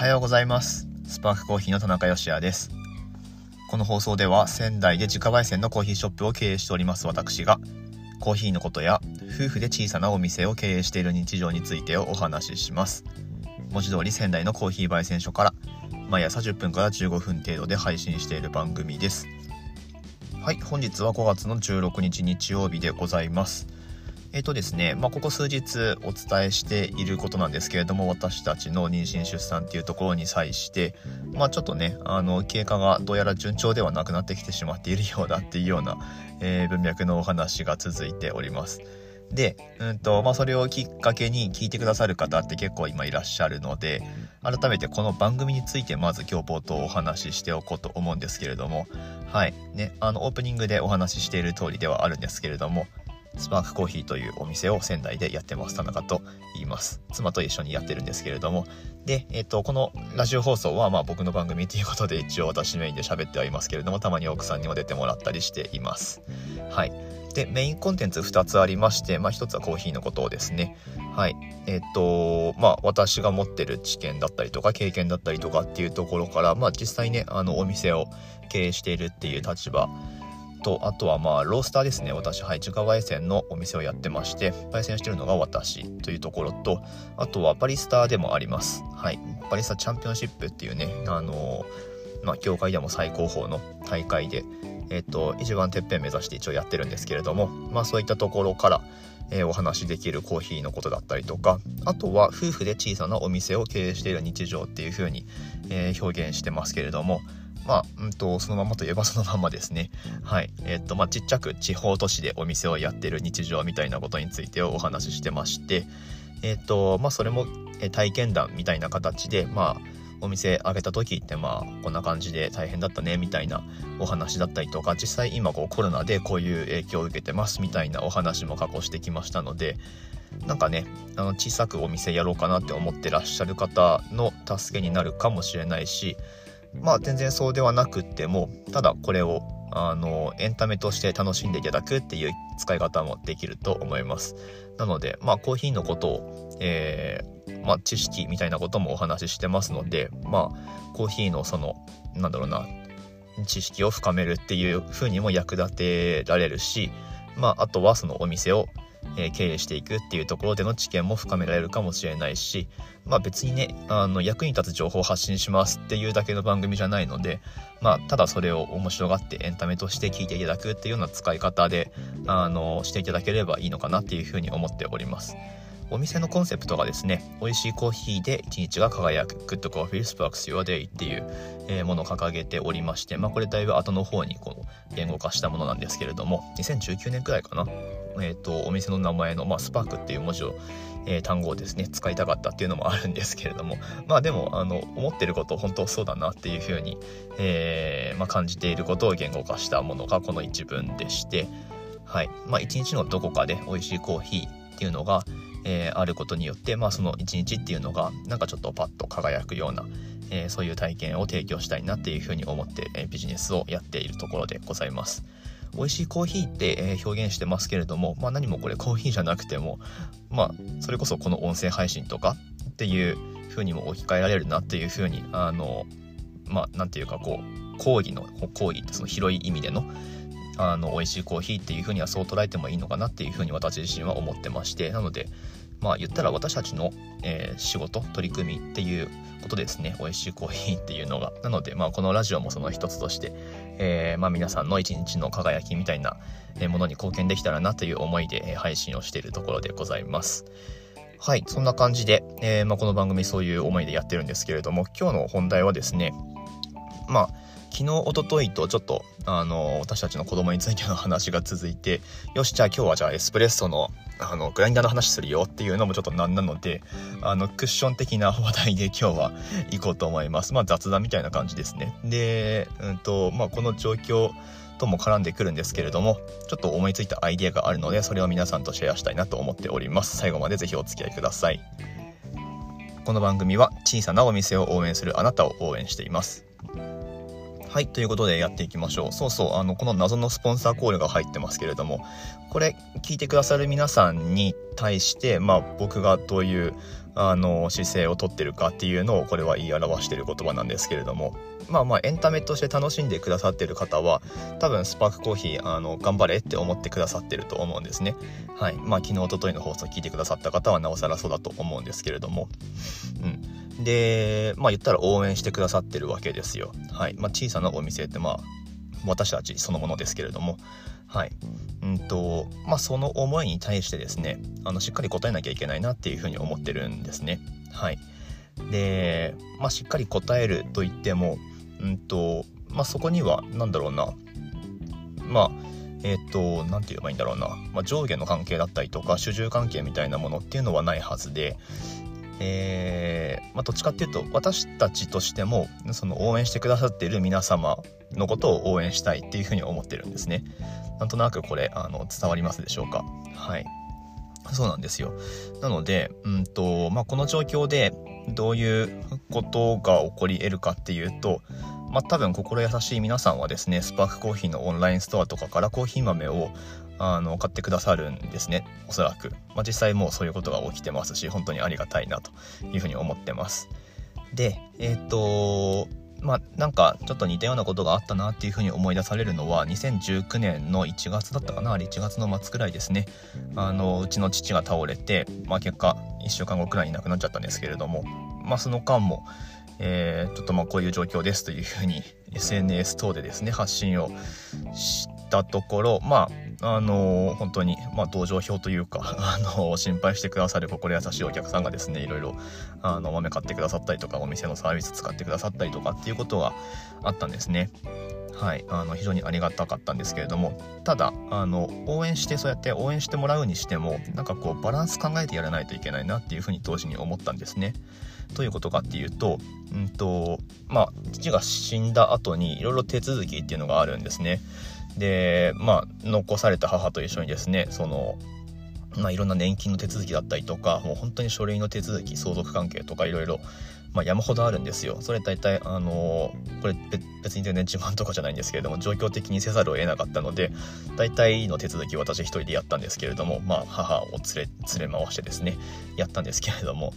はようございます。スパークコーヒーの田中芳也です。この放送では仙台で自家焙煎のコーヒーショップを経営しております私がコーヒーのことや夫婦で小さなお店を経営している日常についてをお話しします。文字通り仙台のコーヒー焙煎所から毎朝10分から15分程度で配信している番組です。はい本日は5月の16日日曜日でございます。えっ、とですね、まあ、ここ数日お伝えしていることなんですけれども、私たちの妊娠出産っていうところに際して、まあ、ちょっとね、あの、経過がどうやら順調ではなくなってきてしまっているようだっていうような、えー、文脈のお話が続いております。で、うんと、まあ、それをきっかけに聞いてくださる方って結構今いらっしゃるので、改めてこの番組についてまず今日冒頭お話ししておこうと思うんですけれども、はい。ね、あの、オープニングでお話ししている通りではあるんですけれども、スパークコーヒーというお店を仙台でやってます。田中と言います。妻と一緒にやってるんですけれども。で、えっ、とこのラジオ放送はまあ僕の番組ということで一応私メインで喋ってはいますけれどもたまに奥さんにも出てもらったりしています。はい。でメインコンテンツ2つありまして、まあ、1つはコーヒーのことをですね。はい。えっ、とまあ私が持ってる知見だったりとか経験だったりとかっていうところからまあ実際ねあのお店を経営しているっていう立場とあとはまあロースターですね。私はい。自家焙煎のお店をやってまして焙煎してるのが私というところとあとはバリスターでもあります。はい。バリスタチャンピオンシップっていうねあのまあ業界でも最高峰の大会でえっ、と一番てっぺん目指して一応やってるんですけれどもまあそういったところからえー、お話しできるコーヒーのことだったりとかあとは夫婦で小さなお店を経営している日常っていう風に、えー、表現してますけれどもまあ、うんと、そのままといえばそのままですね。はい。えっと、まあ、ちっちゃく地方都市でお店をやってる日常みたいなことについてお話ししてまして、えっと、まあ、それも体験談みたいな形で、まあ、お店開けた時ってまあこんな感じで大変だったねみたいなお話だったりとか実際今こうコロナでこういう影響を受けてますみたいなお話も過去してきましたのでなんかねあの小さくお店やろうかなって思ってらっしゃる方の助けになるかもしれないしまあ全然そうではなくてもただこれをあのエンタメとして楽しんでいただくっていう使い方もできると思います。なのでまあコーヒーのことを、えー、まあ、知識みたいなこともお話ししてますのでまあコーヒーのそのなんだろうな知識を深めるっていう風にも役立てられるしまああとはそのお店をえ経営していくっていうところでの知見も深められるかもしれないし、まあ別にね、あの、役に立つ情報を発信しますっていうだけの番組じゃないので、まあ、ただそれを面白がってエンタメとして聞いていただくっていうような使い方で、あの、していただければいいのかなっていうふうに思っております。お店のコンセプトがですね、美味しいコーヒーで一日が輝く Good Coffee Sparks Your Day っていう、えものを掲げておりまして、まあこれだいぶ後の方にこの言語化したものなんですけれども、2019年くらいかな、えっ、ー、と、お店の名前の、まあ、スパークっていう文字を、えー、単語をですね、使いたかったっていうのもあるんですけれども、まあでも、あの、思ってること本当そうだなっていうふうに、えー、まあ、感じていることを言語化したものがこの一文でして、はい。まあ、一日のどこかで美味しいコーヒーっていうのが、えー、あることによって、まあ、その一日っていうのがなんかちょっとパッと輝くような、えー、そういう体験を提供したいなっていうふうに思って、えー、ビジネスをやっているところでございます。美味しいコーヒーって、え表現してますけれども、まあ、何もこれコーヒーじゃなくても、まあ、それこそこの音声配信とかっていう風にも置き換えられるなっていう風にあのまあ何て言うかこう講義の講義ってその広い意味でのあの美味しいコーヒーっていう風にはそう捉えてもいいのかなっていう風に私自身は思ってましてなのでまあ言ったら私たちの、えー、仕事取り組みっていうことですね。美味しいコーヒーっていうのが。なのでまあこのラジオもその一つとして、えー、まあ、皆さんの一日の輝きみたいなものに貢献できたらなという思いで配信をしているところでございます。はいそんな感じで、えー、まあ、この番組そういう思いでやってるんですけれども今日の本題はですねまあ昨日おとといとちょっとあの私たちの子供についての話が続いてよしじゃあ今日はじゃあエスプレッソのあのグラインダーの話するよっていうのもちょっとなんなのであのクッション的な話題で今日は行こうと思います。まあ雑談みたいな感じですね。でうんとまあこの状況とも絡んでくるんですけれどもちょっと思いついたアイデアがあるのでそれを皆さんとシェアしたいなと思っております。最後まで是非お付き合いください。この番組は小さなお店を応援するあなたを応援しています。はい、ということでやっていきましょう。そうそう、あの、この謎のスポンサーコールが入ってますけれども、これ聞いてくださる皆さんに対して、まあ僕がどういう、あの、姿勢をとってるかっていうのを、これは言い表している言葉なんですけれども、まあまあエンタメとして楽しんでくださってる方は、多分スパークコーヒー、あの、頑張れって思ってくださってると思うんですね。はい。まあ昨日、おとといの放送聞いてくださった方はなおさらそうだと思うんですけれども、うん。で、まあ言ったら応援してくださってるわけですよ。はい。まあ小さなお店ってまあ私たちそのものですけれども、はい。うんと、まあその思いに対してですね、あのしっかり答えなきゃいけないなっていうふうに思ってるんですね。はい。で、まあしっかり答えると言っても、うんと、まあそこには何だろうな、まあ、えっ、ー、と、何て言えばいいんだろうな、まあ、上下の関係だったりとか、主従関係みたいなものっていうのはないはずで、えー、まあ、どっちかっていうと私たちとしてもその応援してくださっている皆様のことを応援したいっていうふうに思ってるんですね。なんとなくこれあの伝わりますでしょうか？はい。そうなんですよ。なので、うんとまあ、この状況でどういうことが起こり得るかっていうと、まあ、多分心優しい皆さんはですねスパークコーヒーのオンラインストアとかからコーヒー豆をあの買ってくださるんですね。おそらく、まあ、実際もうそういうことが起きてますし本当にありがたいなというふうに思ってます。でえっ、ー、とまあなんかちょっと似たようなことがあったなっていうふうに思い出されるのは2019年の1月だったかなあれ1月の末くらいですね。あのうちの父が倒れて、まあ、結果1週間後くらいに亡くなっちゃったんですけれどもまあその間もえー、ちょっとまあこういう状況ですというふうに SNS 等でですね発信をしたところまああの、本当に、まあ、同情票というか、あの、心配してくださる心優しいお客さんがですねいろいろあの豆買ってくださったりとかお店のサービス使ってくださったりとかっていうことがあったんですね。はい、あの非常にありがたかったんですけれどもただあの応援してそうやって応援してもらうにしてもなんかこうバランス考えてやらないといけないなっていうふうに同時に思ったんですね。どういうことかっていうと,、うんとまあ、父が死んだ後にいろいろ手続きっていうのがあるんですね。でまあ残された母と一緒にですねそのまあ、いろんな年金の手続きだったりとかもう本当に書類の手続き相続関係とかいろいろまあ、山ほどあるんですよ。それ大体、あのー、これ別に全然自慢とかじゃないんですけれども、状況的にせざるを得なかったので、大体の手続きを私一人でやったんですけれども、まあ、母を連れ、連れ回してですね、やったんですけれども、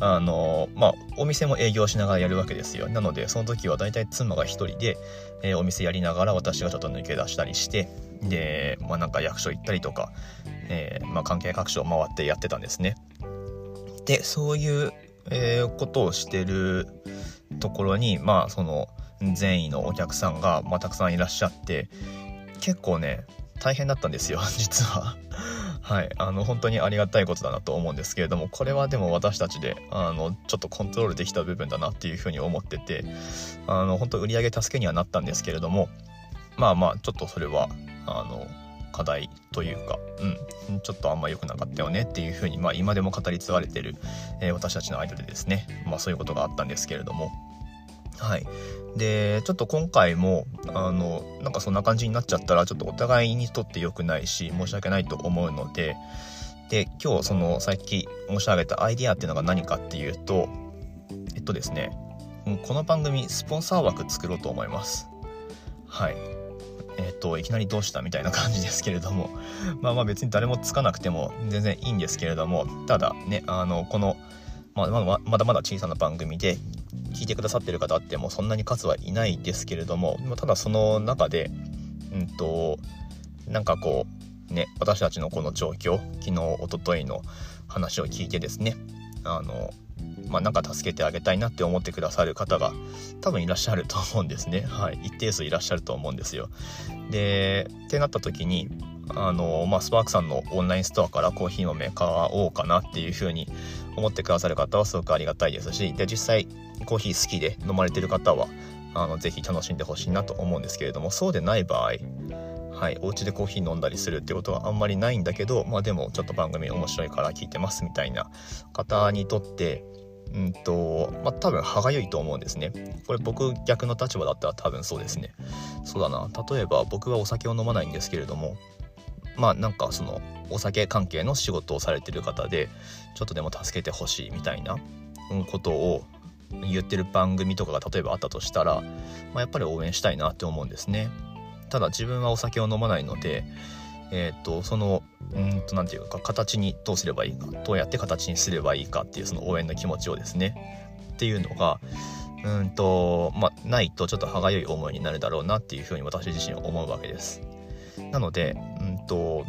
あのー、まあ、お店も営業しながらやるわけですよ。なので、その時は大体妻が一人で、えー、お店やりながら私がちょっと抜け出したりして、で、まあ、なんか役所行ったりとか、えまあ、関係各所回ってやってたんですね。で、そういうえー、ことをしてるところにまあその善意のお客さんが、まあ、たくさんいらっしゃって結構ね大変だったんですよ 実は。はい、あの本当にありがたいことだなと思うんですけれどもこれはでも私たちであのちょっとコントロールできた部分だなっていうふうに思っててあの本当売り上げ助けにはなったんですけれどもまあまあちょっとそれはあの課題というか、うん、ちょっとあんま良くなかったよねっていうふうに、まあ、今でも語り継がれてる、えー、私たちの間でですね、まあ、そういうことがあったんですけれども。はい。で、ちょっと今回も、あの、なんかそんな感じになっちゃったら、ちょっとお互いにとって良くないし、申し訳ないと思うので、で、今日その、さっき申し上げたアイディアっていうのが何かっていうと、えっとですね、この番組、スポンサー枠作ろうと思います。はい。えっ、と、いきなりどうしたみたいな感じですけれども、まあまあ別に誰もつかなくても全然いいんですけれども、ただね、あの、この、まあ、まだまだ小さな番組で聞いてくださってる方ってもそんなに数はいないですけれども、ただその中で、うんと、なんかこう、ね、私たちのこの状況、昨日、おとといの話を聞いてですね、あの、まあ、なんか助けてあげたいなって思ってくださる方が多分いらっしゃると思うんですね。はい。一定数いらっしゃると思うんですよ。で、ってなった時に、あの、まあ、スパークさんのオンラインストアからコーヒー豆買おうかなっていうふうに思ってくださる方はすごくありがたいですし、で、実際コーヒー好きで飲まれてる方は、あの、ぜひ楽しんでほしいなと思うんですけれども、そうでない場合、はい、お家でコーヒー飲んだりするってことはあんまりないんだけど、まあでもちょっと番組面白いから聞いてますみたいな方にとって、うんと、まあ、多分歯がゆいと思うんですね。これ僕逆の立場だったら多分そうですね。そうだな。例えば僕はお酒を飲まないんですけれども、まあなんかそのお酒関係の仕事をされてる方で、ちょっとでも助けてほしいみたいなことを言ってる番組とかが例えばあったとしたら、まあ、やっぱり応援したいなって思うんですね。ただ自分はお酒を飲まないので、えーと、そのうんとなんていうか形にどうすればいいかどうやって形にすればいいかっていうその応援の気持ちをですねっていうのがうんとまあないとちょっと歯がゆい思いになるだろうなっていうふうに私自身思うわけです。なのでうんと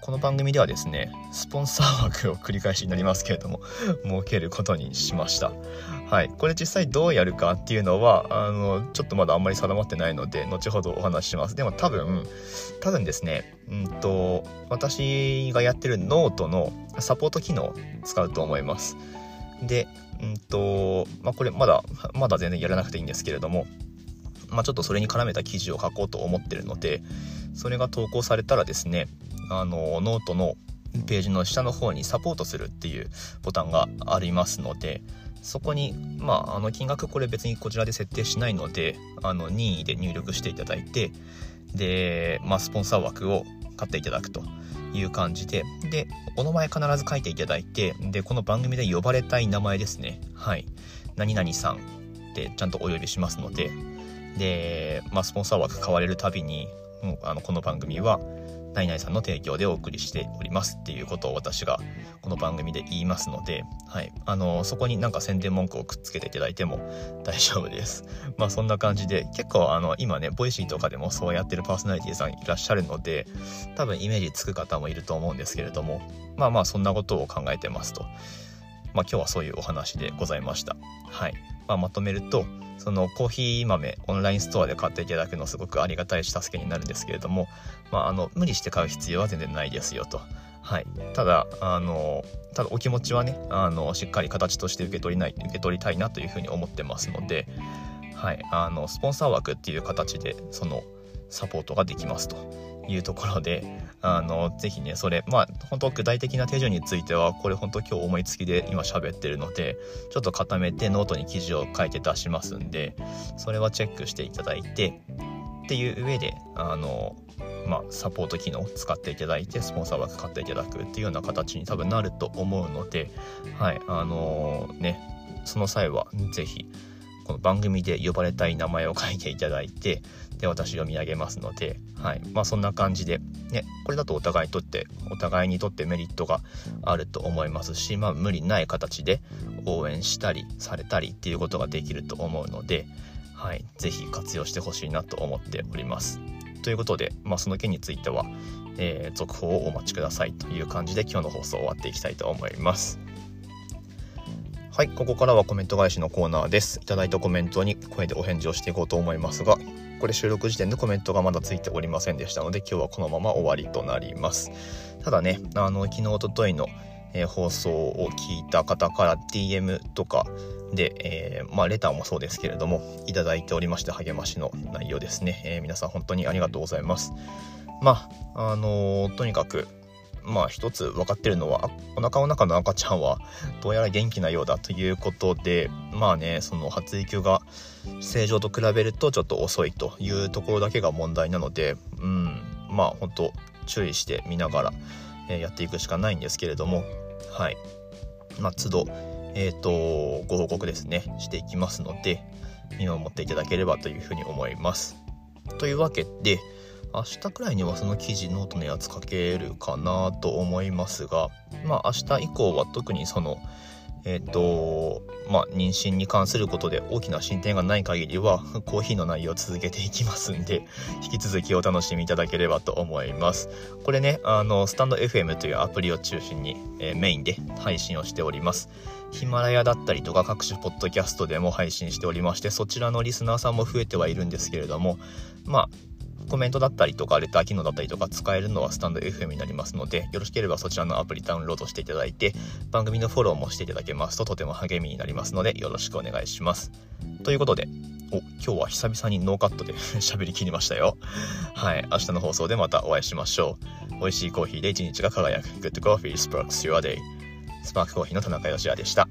この番組ではですねスポンサー枠を繰り返しになりますけれども設けることにしました。はい。これ実際どうやるかっていうのはあのちょっとまだあんまり定まってないので後ほどお話しします。でも多分多分ですねうんと私がやってるノートのサポート機能を使うと思います。でうんとまあこれまだまだ全然やらなくていいんですけれどもまあ、ちょっとそれに絡めた記事を書こうと思ってるのでそれが投稿されたらですねあのノートのページの下の方にサポートするっていうボタンがありますのでそこにまああの金額これ別にこちらで設定しないのであの任意で入力していただいてで、まあ、スポンサー枠を買っていただくという感じででお名前必ず書いていただいてでこの番組で呼ばれたい名前ですね。はい。何々さんってちゃんとお呼びしますのでで、まあ、スポンサー枠買われるたびにあのこの番組は何々さんの提供でお送りしておりますっていうことを私がこの番組で言いますので、はい、あのそこになんか宣伝文句をくっつけていただいても大丈夫です。まあそんな感じで結構あの今ね Voicy とかでもそうやってるパーソナリティさんいらっしゃるので多分イメージつく方もいると思うんですけれどもまあまあそんなことを考えてますと。まあ今日はそういうお話でございました。はい。まあ、まとめるとそのコーヒー豆オンラインストアで買っていただくのすごくありがたいし助けになるんですけれども、まあ、あの無理して買う必要は全然ないですよと。はい、ただあのただお気持ちはねあのしっかり形として受け取りない受け取りたいなというふうに思ってますので、はい、あのスポンサー枠っていう形でそのサポートができますと。いうところで、あの、ぜひね、それ、まあ、本当具体的な手順については、これ本当今日思いつきで今喋ってるので、ちょっと固めてノートに記事を書いて出しますんで、それはチェックしていただいて、っていう上で、あの、まあ、サポート機能を使っていただいて、スポンサー枠買っていただくっていうような形に多分なると思うので、はい、あのー、ね、その際はぜひ、この番組で呼ばれたい名前を書いていただいてで私読み上げますので、はいまあ、そんな感じで、ね、これだとお互いにとってお互いにとってメリットがあると思いますし、まあ、無理ない形で応援したりされたりっていうことができると思うので、はい、ぜひ活用してほしいなと思っております。ということで、まあ、その件については、えー、続報をお待ちくださいという感じで今日の放送終わっていきたいと思います。はい、ここからはコメント返しのコーナーです。いただいたコメントに声でお返事をしていこうと思いますが、これ収録時点でコメントがまだついておりませんでしたので、今日はこのまま終わりとなります。ただね、あの、昨日、おとといの、えー、放送を聞いた方から DM とかで、えー、まあ、レターもそうですけれども、いただいておりまして励ましの内容ですね。えー、皆さん本当にありがとうございます。まあ、あのとにかく、まあ一つ分かってるのはお腹の中の赤ちゃんはどうやら元気なようだということでまあねその発育が正常と比べるとちょっと遅いというところだけが問題なのでうんまあ本当注意して見ながら、えやっていくしかないんですけれどもはいまあ都度えっ、ー、とご報告ですねしていきますので見守っていただければというふうに思います。というわけで明日くらいにはその記事ノートのやつ書けるかなと思いますがまあ明日以降は特にそのえっ、ー、とまあ妊娠に関することで大きな進展がない限りはコーヒーの内容を続けていきますんで 引き続きお楽しみいただければと思います。これねあのスタンド FM というアプリを中心に、えー、メインで配信をしております。ヒマラヤだったりとか各種ポッドキャストでも配信しておりましてそちらのリスナーさんも増えてはいるんですけれどもまあコメントだったりとか、レター機能だったりとか使えるのはスタンド FM になりますので、よろしければそちらのアプリダウンロードしていただいて、番組のフォローもしていただけますととても励みになりますので、よろしくお願いします。ということで、お、今日は久々にノーカットで 喋りきりましたよ。はい、明日の放送でまたお会いしましょう。美味しいコーヒーで一日が輝く。Good Coffee Sparks Your Day。スパークコーヒーの田中義也でした。